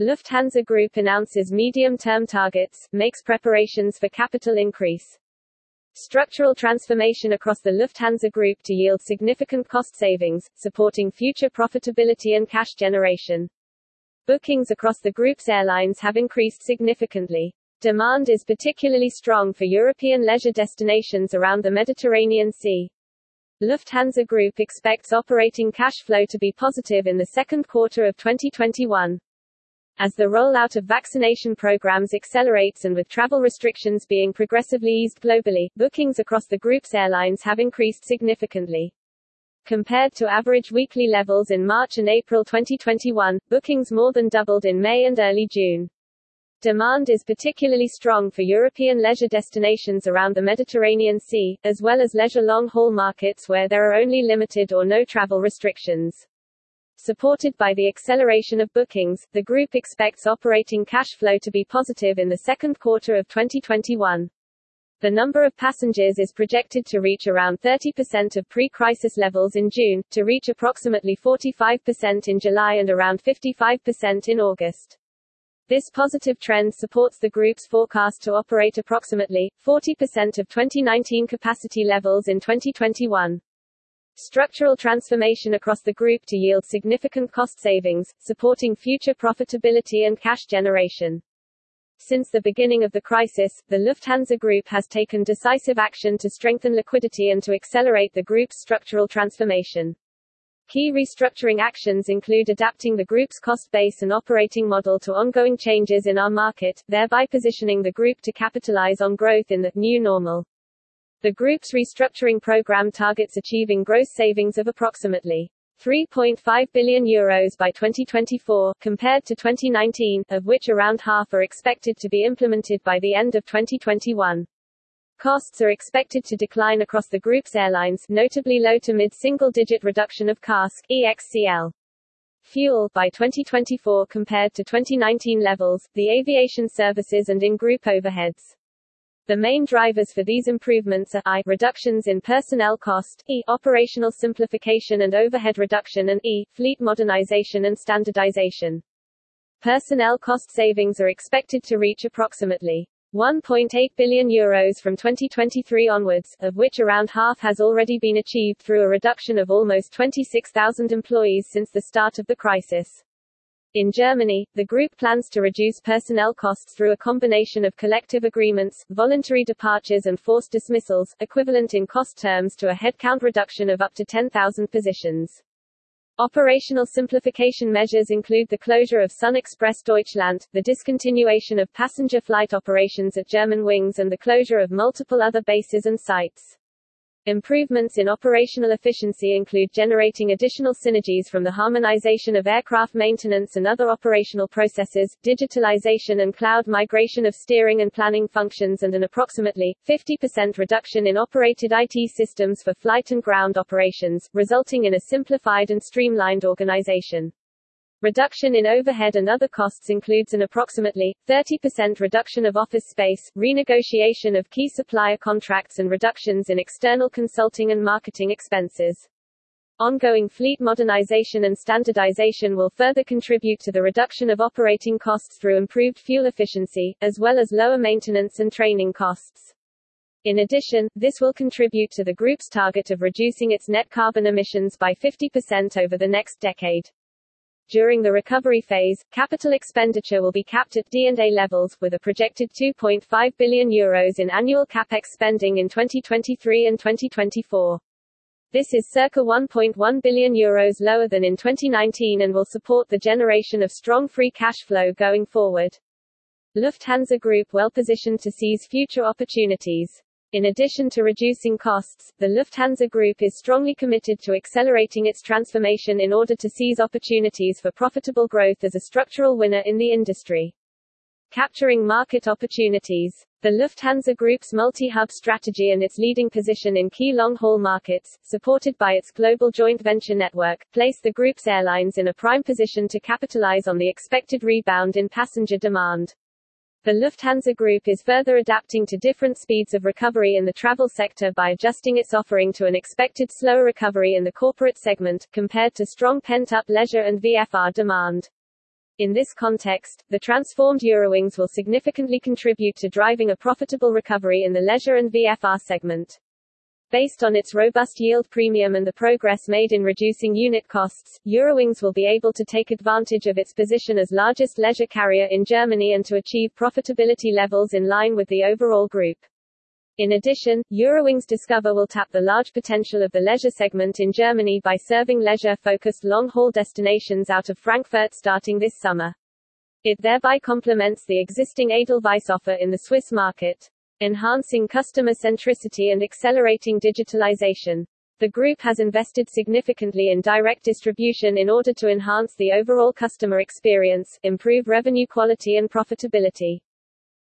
Lufthansa Group announces medium-term targets, makes preparations for capital increase. Structural transformation across the Lufthansa Group to yield significant cost savings, supporting future profitability and cash generation. Bookings across the group's airlines have increased significantly. Demand is particularly strong for European leisure destinations around the Mediterranean Sea. Lufthansa Group expects operating cash flow to be positive in the second quarter of 2021. As the rollout of vaccination programs accelerates and with travel restrictions being progressively eased globally, bookings across the group's airlines have increased significantly. Compared to average weekly levels in March and April 2021, bookings more than doubled in May and early June. Demand is particularly strong for European leisure destinations around the Mediterranean Sea, as well as leisure long-haul markets where there are only limited or no travel restrictions. Supported by the acceleration of bookings, the group expects operating cash flow to be positive in the second quarter of 2021. The number of passengers is projected to reach around 30% of pre-crisis levels in June, to reach approximately 45% in July and around 55% in August. This positive trend supports the group's forecast to operate approximately 40% of 2019 capacity levels in 2021. Structural transformation across the group to yield significant cost savings, supporting future profitability and cash generation. Since the beginning of the crisis, the Lufthansa Group has taken decisive action to strengthen liquidity and to accelerate the group's structural transformation. Key restructuring actions include adapting the group's cost base and operating model to ongoing changes in our market, thereby positioning the group to capitalize on growth in the new normal. The group's restructuring program targets achieving gross savings of approximately 3.5 billion euros by 2024, compared to 2019, of which around half are expected to be implemented by the end of 2021. Costs are expected to decline across the group's airlines, notably low to mid-single-digit reduction of CASK, EXCL. Fuel, by 2024 compared to 2019 levels, the aviation services and in-group overheads. The main drivers for these improvements are I. Reductions in personnel cost, E. Operational simplification and overhead reduction and E. Fleet modernization and standardization. Personnel cost savings are expected to reach approximately 1.8 billion euros from 2023 onwards, of which around half has already been achieved through a reduction of almost 26,000 employees since the start of the crisis. In Germany, the group plans to reduce personnel costs through a combination of collective agreements, voluntary departures and forced dismissals, equivalent in cost terms to a headcount reduction of up to 10,000 positions. Operational simplification measures include the closure of SunExpress Deutschland, the discontinuation of passenger flight operations at Germanwings and the closure of multiple other bases and sites. Improvements in operational efficiency include generating additional synergies from the harmonization of aircraft maintenance and other operational processes, digitalization and cloud migration of steering and planning functions and an approximately 50% reduction in operated IT systems for flight and ground operations, resulting in a simplified and streamlined organization. Reduction in overhead and other costs includes an approximately 30% reduction of office space, renegotiation of key supplier contracts and reductions in external consulting and marketing expenses. Ongoing fleet modernization and standardization will further contribute to the reduction of operating costs through improved fuel efficiency, as well as lower maintenance and training costs. In addition, this will contribute to the group's target of reducing its net carbon emissions by 50% over the next decade. During the recovery phase, capital expenditure will be capped at D&A levels, with a projected 2.5 billion euros in annual capex spending in 2023 and 2024. This is circa 1.1 billion euros lower than in 2019 and will support the generation of strong free cash flow going forward. Lufthansa Group well positioned to seize future opportunities. In addition to reducing costs, the Lufthansa Group is strongly committed to accelerating its transformation in order to seize opportunities for profitable growth as a structural winner in the industry. Capturing market opportunities. The Lufthansa Group's multi-hub strategy and its leading position in key long-haul markets, supported by its global joint venture network, place the group's airlines in a prime position to capitalize on the expected rebound in passenger demand. The Lufthansa Group is further adapting to different speeds of recovery in the travel sector by adjusting its offering to an expected slower recovery in the corporate segment, compared to strong pent-up leisure and VFR demand. In this context, the transformed Eurowings will significantly contribute to driving a profitable recovery in the leisure and VFR segment. Based on its robust yield premium and the progress made in reducing unit costs, Eurowings will be able to take advantage of its position as largest leisure carrier in Germany and to achieve profitability levels in line with the overall group. In addition, Eurowings Discover will tap the large potential of the leisure segment in Germany by serving leisure-focused long-haul destinations out of Frankfurt starting this summer. It thereby complements the existing Edelweiss offer in the Swiss market enhancing customer centricity and accelerating digitalization. The group has invested significantly in direct distribution in order to enhance the overall customer experience, improve revenue quality and profitability.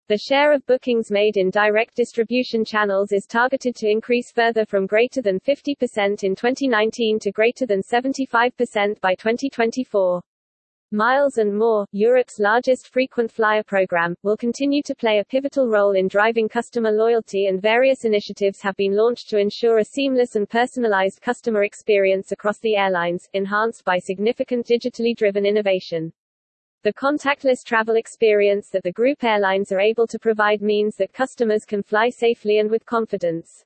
The share of bookings made in direct distribution channels is targeted to increase further from greater than 50% in 2019 to greater than 75% by 2024. Miles and More, Europe's largest frequent flyer program, will continue to play a pivotal role in driving customer loyalty and various initiatives have been launched to ensure a seamless and personalized customer experience across the airlines, enhanced by significant digitally driven innovation. The contactless travel experience that the group airlines are able to provide means that customers can fly safely and with confidence.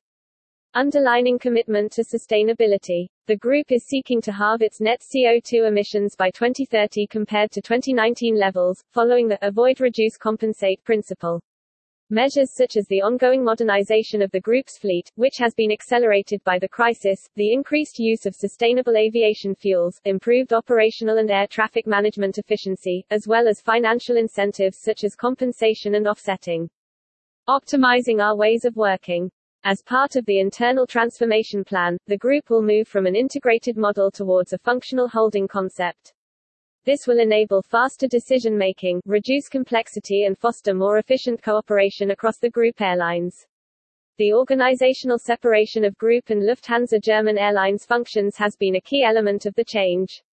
Underlining commitment to sustainability. The group is seeking to halve its net CO2 emissions by 2030 compared to 2019 levels, following the avoid reduce compensate principle. Measures such as the ongoing modernization of the group's fleet, which has been accelerated by the crisis, the increased use of sustainable aviation fuels, improved operational and air traffic management efficiency, as well as financial incentives such as compensation and offsetting. Optimizing our ways of working. As part of the internal transformation plan, the group will move from an integrated model towards a functional holding concept. This will enable faster decision making, reduce complexity and foster more efficient cooperation across the group airlines. The organizational separation of Group and Lufthansa German Airlines functions has been a key element of the change.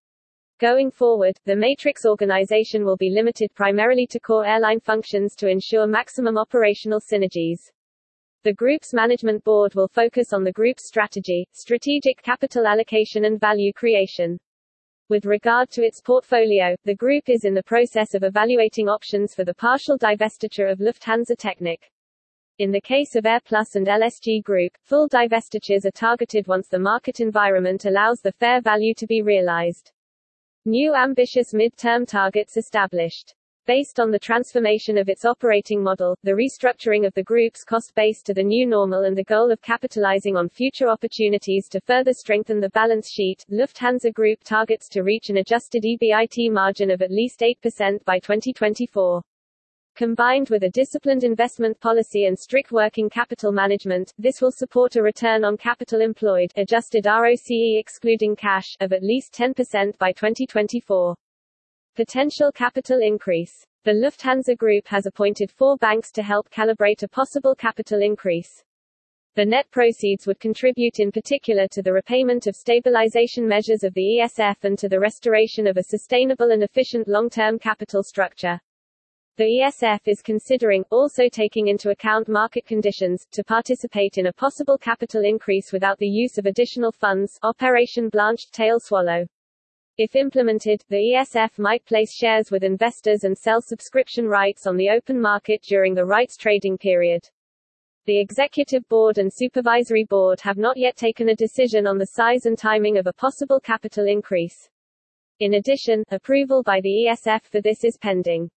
Going forward, the matrix organization will be limited primarily to core airline functions to ensure maximum operational synergies. The group's management board will focus on the group's strategy, strategic capital allocation and value creation. With regard to its portfolio, the group is in the process of evaluating options for the partial divestiture of Lufthansa Technik. In the case of AirPlus and LSG Group, full divestitures are targeted once the market environment allows the fair value to be realized. New ambitious mid-term targets established. Based on the transformation of its operating model, the restructuring of the group's cost base to the new normal and the goal of capitalizing on future opportunities to further strengthen the balance sheet, Lufthansa Group targets to reach an adjusted EBIT margin of at least 8% by 2024. Combined with a disciplined investment policy and strict working capital management, this will support a return on capital employed adjusted ROCE excluding cash of at least 10% by 2024. Potential capital increase. The Lufthansa Group has appointed four banks to help calibrate a possible capital increase. The net proceeds would contribute in particular to the repayment of stabilization measures of the ESF and to the restoration of a sustainable and efficient long-term capital structure. The ESF is considering, also taking into account market conditions, to participate in a possible capital increase without the use of additional funds Operation Blanched Tail Swallow. If implemented, the ESF might place shares with investors and sell subscription rights on the open market during the rights trading period. The Executive Board and Supervisory Board have not yet taken a decision on the size and timing of a possible capital increase. In addition, approval by the ESF for this is pending.